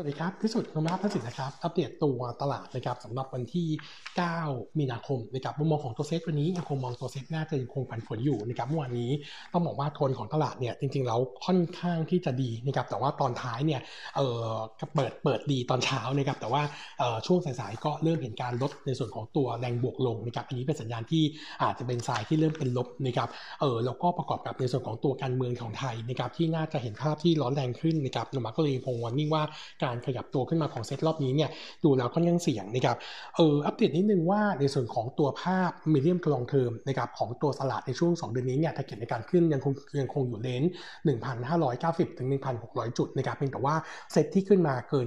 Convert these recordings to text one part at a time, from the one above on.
สวัสดีครับ พิสุทธิ์นมาพัสิทธิ์นะครับ อัปเดตตัวตลาดนะครับสำหรับวันที่ 9 มีนาคมนะครับมุมมองของตัวเซ็ตวันนี้ยังคงมองตัวเซ็ตน่าจะยังคงผันผวนอยู่นะครับเมื่อวานนี้ต้องบอกว่าโทนของตลาดเนี่ยจริงๆแล้วค่อนข้างที่จะดีนะครับแต่ว่าตอนท้ายเนี่ยเออเปิดเปิดดีตอนเช้านะครับแต่ว่าเออช่วงสายๆก็เริ่มเห็นการลดในส่วนของตัวแรงบวกลงนะครับอันนี้เป็นสัญญาณที่อาจจะเป็นสายที่เริ่มเป็นลบนะครับเออแล้วก็ประกอบกับในส่วนของตัวการเมืองของไทยนะครับที่น่าจะเห็นภาพที่ร้อนแรงขึ้นนะครับนมาก็เลยคงวันนิ่งว่าการขยับตัวขึ้นมาของเซตรอบนี้เนี่ยดูแล้วค่อนข้างเสี่ยงนะครับเอออัปเดตนิดนึงว่าในส่วนของตัวภาพมีเดียมกลองเทอมนะครับของตัวตลาดในช่วง 2 เดือนนี้เนี่ยถ้าเกิดในการขึ้นยังคงยังคงอยู่เลน1,590 ถึง 1,600 จุดนะครับเพียงแต่ว่าเซตที่ขึ้นมาเกิน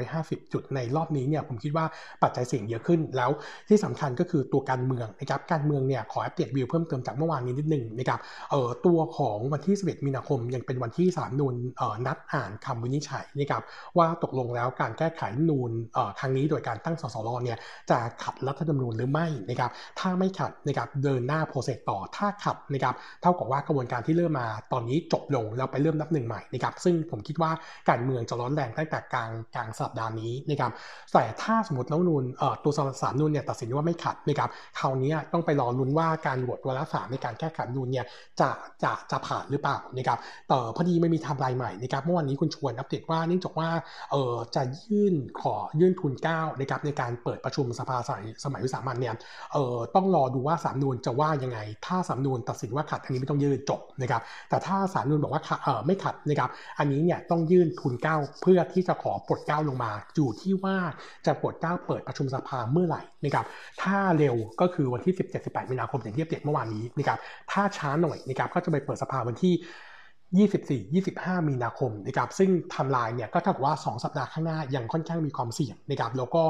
1,550 จุดในรอบนี้เนี่ยผมคิดว่าปัจจัยเสี่ยงเยอะขึ้นแล้วที่สำคัญก็คือตัวการเมืองนะครับการเมืองเนี่ยขออัปเดตวิวเพิ่มเติมจากเมื่อวานนี้นิดนึงนะครับเออตัวของวันที่ 11 มีนาคมยังเป็นวันที่ศาลนูนเอ่อนัดอ่านคำวินิจฉัยนะครับว่าตกลงแล้วการแก้ไขนูนครั้งนี้โดยการตั้งสสรเนี่ยจะขัดรัฐธรรมนูญหรือไม่นะครับถ้าไม่ขัดนะครับเดินหน้าโปรเซสต่อถ้าขัดนะครับเท่ากับว่ากระบวนการที่เริ่มมาตอนนี้จบลงแล้วไปเริ่มนับหนึ่งใหม่นะครับซึ่งผมคิดว่าการเมืองจะร้อนแรงตั้งแต่กลางกลางสัปดาห์นี้นะครับแต่ถ้าสมมติรัฐนูนตัวสารนูนเนี่ยตัดสินว่าไม่ขัดนะครับคราวนี้ต้องไปรอลุ้นว่าการโหวตวาระสามในการแก้ไขนูนเนี่ยจะจะจะผ่านหรือเปล่านะครับแต่พอดีไม่มีไทม์ไลน์ใหม่นะครับเมื่อวานนี้คุณชวนอัปเดตว่าเนื่องจากว่าเออจะยื่นขอยื่นทูลเกล้านะครับในการเปิดประชุมสภาสมัยสมัยวิสามัญเนี่ยเอ่อต้องรอดูว่าศาลรัฐธรรมนูญจะว่ายังไง ถ้าศาลรัฐธรรมนูญตัดสินว่าขัดอันนี้ไม่ต้องยื่นจบนะครับแต่ถ้าศาลรัฐธรรมนูญบอกว่าเออไม่ขัดนะครับอันนี้เนี่ยต้องยื่นทูลเกล้าเพื่อที่จะขอโปรดเกล้าลงมาอยู่ที่ว่าจะโปรดเกล้าเปิดประชุมสภาเมื่อไหร่นะครับถ้าเร็วก็คือวันที่ 17-18มีนาคมอย่างที่อัปเดตเมื่อวานนี้นะครับถ้าช้าหน่อยนะครับก็จะไปเปิดสภาวันที่ 24-25 มีนาคมนะครับซึ่งทำลายเนี่ยก็เท่ากับว่า 2 สัปดาห์ข้างหน้ายังค่อนข้างมีความเสี่ยงนะครับแล้วก็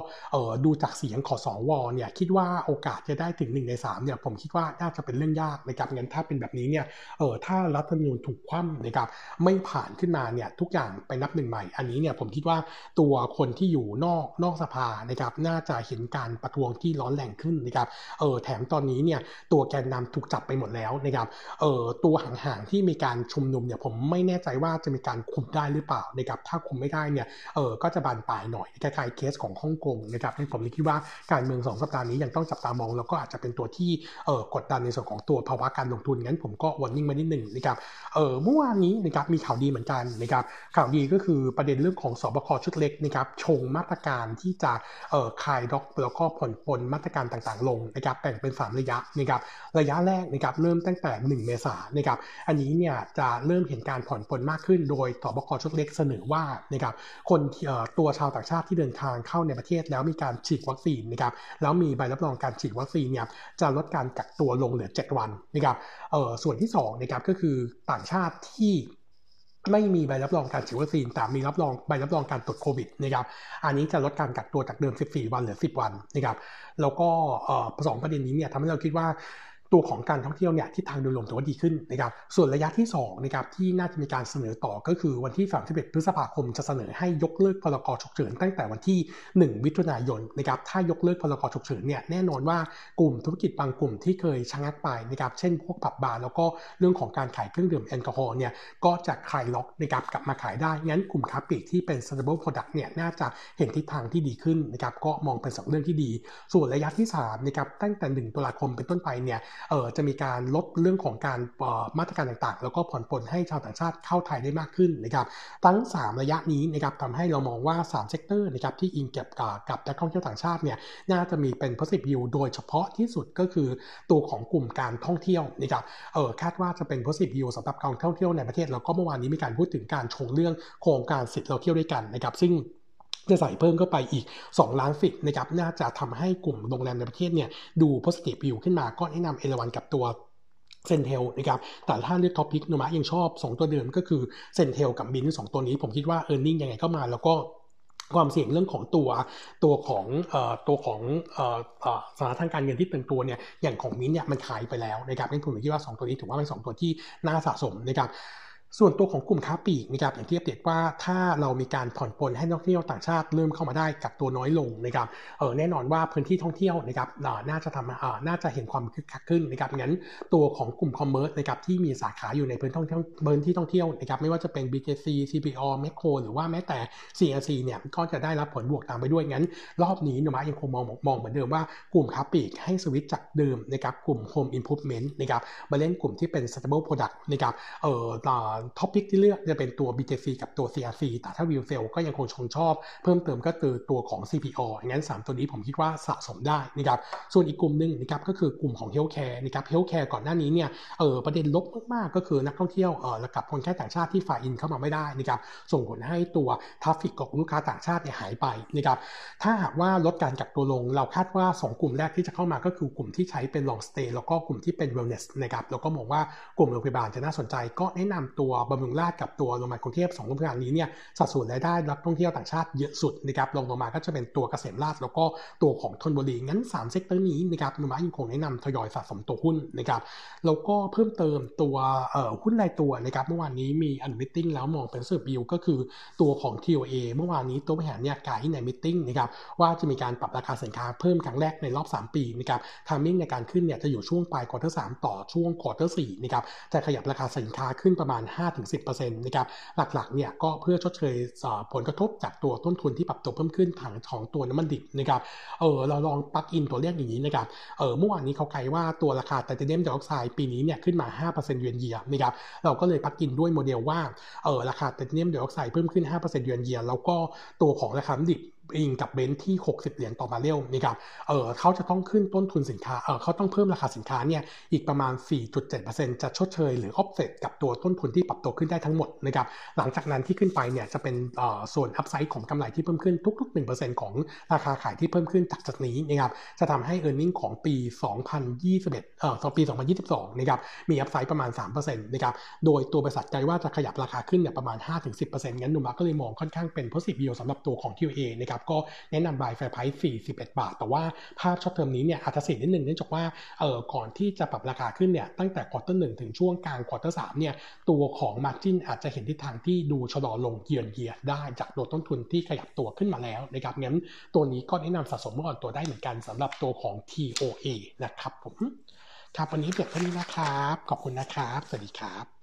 ดูจากเสียงขอสองวอเนี่ยคิดว่าโอกาสจะได้ถึง 1 ใน3เนี่ยผมคิดว่าน่าจะเป็นเรื่องยากนะครับงั้นถ้าเป็นแบบนี้เนี่ยเออถ้ารัฐธรรมนูญถูกคว่ำนะครับไม่ผ่านขึ้นมาเนี่ยทุกอย่างไปนับหนึ่งใหม่ อันนี้เนี่ยผมคิดว่าตัวคนที่อยู่นอกนอกสภานะครับน่าจะเห็นการประท้วงที่ร้อนแรงขึ้นนะครับเออแถมตอนนี้เนี่ยตัวแกนนำถูกจับไปหมดแล้วนะครับเออตัวห่างๆที่มีการชุมนุมเนี่ยผมไม่แน่ใจว่าจะมีการคุมได้หรือเปล่านะครับถ้าคุมไม่ได้เนี่ยเออก็จะบานปลายหน่อยคล้ายๆเคสของฮ่องกงนะครับที่ผมคิดว่าการเมืองสองสัปดาห์นี้ยังต้องจับตามอง แล้วก็อาจจะเป็นตัวที่เออกดดันในส่วนของตัวภาวะการลงทุนงั้นผมก็วันนิ่งมานิดหนึ่งนะครับเออเมื่อวานนี้นะครับมีข่าวดีเหมือนกันนะครับข่าวดีก็คือประเด็นเรื่องของสบคชุดเล็กนะครับชงมาตรการที่จะเออคลายล็อกแล้วก็ผ่อนปลนมาตรการต่างๆ ลงนะครับแบ่งเป็น 3 ระยะนะครับระยะแรกนะครับเริ่มตั้งแต่ 1 เมษายนนะครับอันนี้เนี่ยจะเริ่มเห็นการผ่อนปลนมากขึ้น โดยศบคชุดเล็กเสนอว่านะครับคนตัวชาวต่างชาติที่เดินทางเข้าในประเทศแล้วมีการฉีดวัคซีนนะครับแล้วมีใบรับรองการฉีดวัคซีนเนี่ยจะลดการกักตัวลงเหลือ 7 วันนะครับเออส่วนที่2นะครับก็คือต่างชาติที่ไม่มีใบรับรองการฉีดวัคซีนแต่มีรับรองใบรับรองการตรวจโควิดนะครับ อันนี้จะลดการกักตัวจากเดิม 14 วันเหลือ 10 วันนะครับ แล้วก็สองประเด็นนี้เนี่ยทำให้เราคิดว่า ตัวของการท่องเที่ยวเนี่ยที่ทางโดยรวมถือว่าดีขึ้นนะครับส่วนระยะที่2นะครับที่น่าจะมีการเสนอต่อก็คือวันที่31พฤษภาคมจะเสนอให้ยกเลิกพรกฉุกเฉินตั้งแต่วันที่ 1 มิถุนายนนะครับถ้ายกเลิกพรกฉุกเฉินเนี่ยแน่นอนว่ากลุ่มธุรกิจบางกลุ่มที่เคยชะงักไปนะครับเช่นพวกผับบาร์แล้วก็เรื่องของการขายเครื่องดื่มแอลกอฮอล์เนี่ยก็จะคลายล็อกนะครับกลับมาขายได้งั้นกลุ่มค้าปลีกที่เป็น sustainable product เนี่ยน่าจะเห็นทิศทางที่ดีขึ้นนะครับก็มองเป็นสองเรื่องที่ดี ส่วนระยะที่3นะครับตั้งแต่ 1ตุลาคมเป็นต้นไปเนี่ยจะมีการลดเรื่องของการมาตรการต่างๆ แล้วก็ผ่อนปลนให้ชาวต่างชาติเข้าไทยได้มากขึ้นนะครับทั้ง 3 ระยะนี้นะครับทำให้เรามองว่า 3 sector นะครับที่อิงเก็บกับนักท่องเที่ยวต่างชาติเนี่ยน่าจะมีเป็น positive view โดยเฉพาะที่สุดก็คือตัวของกลุ่มการท่องเที่ยวนะครับเออคาดว่าจะเป็น positive view สำหรับการท่องเที่ยวในประเทศแล้วก็เมื่อวานนี้มีการพูดถึงการชงเรื่องโครงการสิทธิ์เราเที่ยวด้วยกันนะครับซึ่ง จะใส่เพิ่มเข้าไปอีก 2 ล้านสิทธิ์นะครับน่าจะทำให้กลุ่มโรงแรมในประเทศเนี่ยดู positive view ขึ้นมาก็แนะนำเอราวัณกับตัว CENTEL นะครับแต่ถ้าเลือก top pick โนมูระยังชอบ 2 ตัวเดิมก็คือ CENTEL กับบินสองตัวนี้ผมคิดว่า earning ยังไงก็มาแล้วก็ความเสี่ยงเรื่องของตัวตัวของอตัวของอสถานทางการเงินที่เป็นตัวเนี่ยอย่างของมินเนี่ยมันขายไปแล้วนะครับงั้นผมคิดว่า 2 ตัวนี้ถือว่าเป็น2ตัวที่น่าสะสมนะครับ ส่วนตัวของกลุ่มค้าปลีกนะครับอย่างที่อัปเดตว่าถ้าเรามีการผ่อนปลนให้นักท่องเที่ยวต่างชาติเริ่มเข้ามาได้กักตัวน้อยลงนะครับเออแน่นอนว่าพื้นที่ท่องเที่ยวนะครับน่าจะทำอ่าน่าจะเห็นความคึกคักขึ้นนะครับงั้นตัวของกลุ่ม commerce นะครับที่มีสาขาอยู่ในพื้นที่ท่องพื้นที่ท่องเที่ยวนะครับไม่ว่าจะเป็น BJC CPALL Makro หรือว่าแม้แต่ CRC เนี่ยก็จะได้รับผลบวกตามไปด้วยงั้น รอบนี้นุมะยังคงมองมองเหมือนเดิมว่ากลุ่มค้าปลีกให้สวิตจากเดิมนะครับกลุ่ม Home Improvement นะครับมาเล่นกลุ่มที่เป็น Sustainable Product นะครับเออท็อปิกที่เลือกจะเป็นตัว BJC กับตัว CRC แต่ถ้า View Sale ก็ยังคงชงชอบ เพิ่มเติมก็คือตัวของ CPO งั้น 3 ตัวนี้ผมคิดว่าสะสมได้นะครับส่วนอีกกลุ่มหนึ่งนะครับก็คือกลุ่มของ Healthcare นะครับ Healthcare ก่อนหน้านี้เนี่ยเออประเด็นลบมากๆ ก็คือนักท่องเที่ยวเออกับคนแค่ต่างชาติที่ฝ่ายอินเข้ามาไม่ได้นะครับส่งผลให้ตัว traffic ของลูกค้าต่างชาติเนี่ยหายไปนะครับถ้าหากว่าลดการกักตัวลง เราคาดว่า 2 กลุ่มแรกที่จะเข้ามาก็คือกลุ่มที่ใช้เป็น long stay แล้วก็กลุ่มที่เป็น wellness นะครับแล้วก็มองว่ากลุ่มโรงพยาบาลจะน่าสนใจก็แนะนำตัวบำรุงราษฎร์กับตัวโรงพยาบาลกรุงเทพสองโรงพยาบาลนี้เนี่ยสัดส่วนรายได้นักท่องเที่ยวต่างชาติเยอะสุดนะครับลงลงมาก็จะเป็นตัวเกษมราษฎร์แล้วก็ตัวของธนบุรีงั้น 3 sector นี้นะครับโนมูระยังคงแนะนำทยอยสะสมตัวหุ้นนะครับแล้วก็เพิ่มเติมตัวหุ้นรายตัวนะครับเมื่อวานนี้มี analyst meeting แล้วมองเป็น positive view ก็คือตัวของ TOA เมื่อวานนี้ตัวบริหารเนี่ยกายใน meeting นะครับว่าจะมีการปรับราคาสินค้าเพิ่มครั้งแรกในรอบ 3 ปีนะครับ timing ในการขึ้นเนี่ยจะอยู่ช่วงปลาย quarter สองต่อช่วง quarter สามนะครับจะขยับราคาสินค้าขึ้นประมาณ5-10%นะครับหลักๆเนี่ยก็เพื่อชดเชยผลกระทบจากตัวต้นทุนที่ปรับตัวเพิ่มขึ้นทั้งของตัวน้ำมันดิบนะครับเออเราลอง plug in ตัวเลขอย่างนี้นะครับเออเมื่อวานนี้เขาไกลว่าตัวราคาไทเทเนียมไดออกไซด์ปีนี้เนี่ยขึ้นมา 5%เยือนเยียนะครับเราก็เลย plug in ด้วยโมเดลว่าเออราคาไทเทเนียมไดออกไซด์เพิ่มขึ้น5%เยือนเยียแล้วก็ตัวของราคาดิบ อิงกับ Brent ที่ 60 เหรียญต่อบาร์เรลนะครับเออเขาจะต้องขึ้นต้นทุนสินค้าเออเขาต้องเพิ่มราคาสินค้าเนี่ยอีกประมาณ 4.7%จะชดเชยหรือออฟเซตกับตัวต้นทุนที่ปรับตัวขึ้นได้ทั้งหมดนะครับหลังจากนั้นที่ขึ้นไปเนี่ยจะเป็นเอ่อส่วน upside ของกำไรที่เพิ่มขึ้นทุก ๆ 1%ของราคาขายที่เพิ่มขึ้นจากจากนี้นะครับจะทำให้ e a r n i n g ของปี 2021เอ่อปี 2022นะครับมี upside ประมาณ3%นะครับโดยตัวบริษัทใจว่าจะขยับราคาขึ้นเนี่ยประมาณ 5-10%งั้นโนมูระก็เลยมองค่อนข้างเป็น positive view สำหรับตัวของ TOA นะครับก็แนะนำ buy fair price 41 บาท แต่ว่าภาพ short term นี้เนี่ยอาจจะเสียนิดนึงเนื่องจากว่าเออก่อนที่จะปรับราคาขึ้นเนี่ยตั้งแต่ quarter หนึ่งถึงช่วงกลาง quarter สามเนี่ยตัวของ margin อาจจะเห็นทิศทางที่ดูชะลอลงเยียนเยียได้จากตัวต้นทุนที่ขยับตัวขึ้นมาแล้วนะครับงั้นตัวนี้ก็แนะนำสะสมเมื่อก่อนตัวได้เหมือนกันสำหรับตัวของ TOA นะครับผมครับวันนี้เพียงเท่านี้นะครับ ขอบคุณนะครับ สวัสดีครับ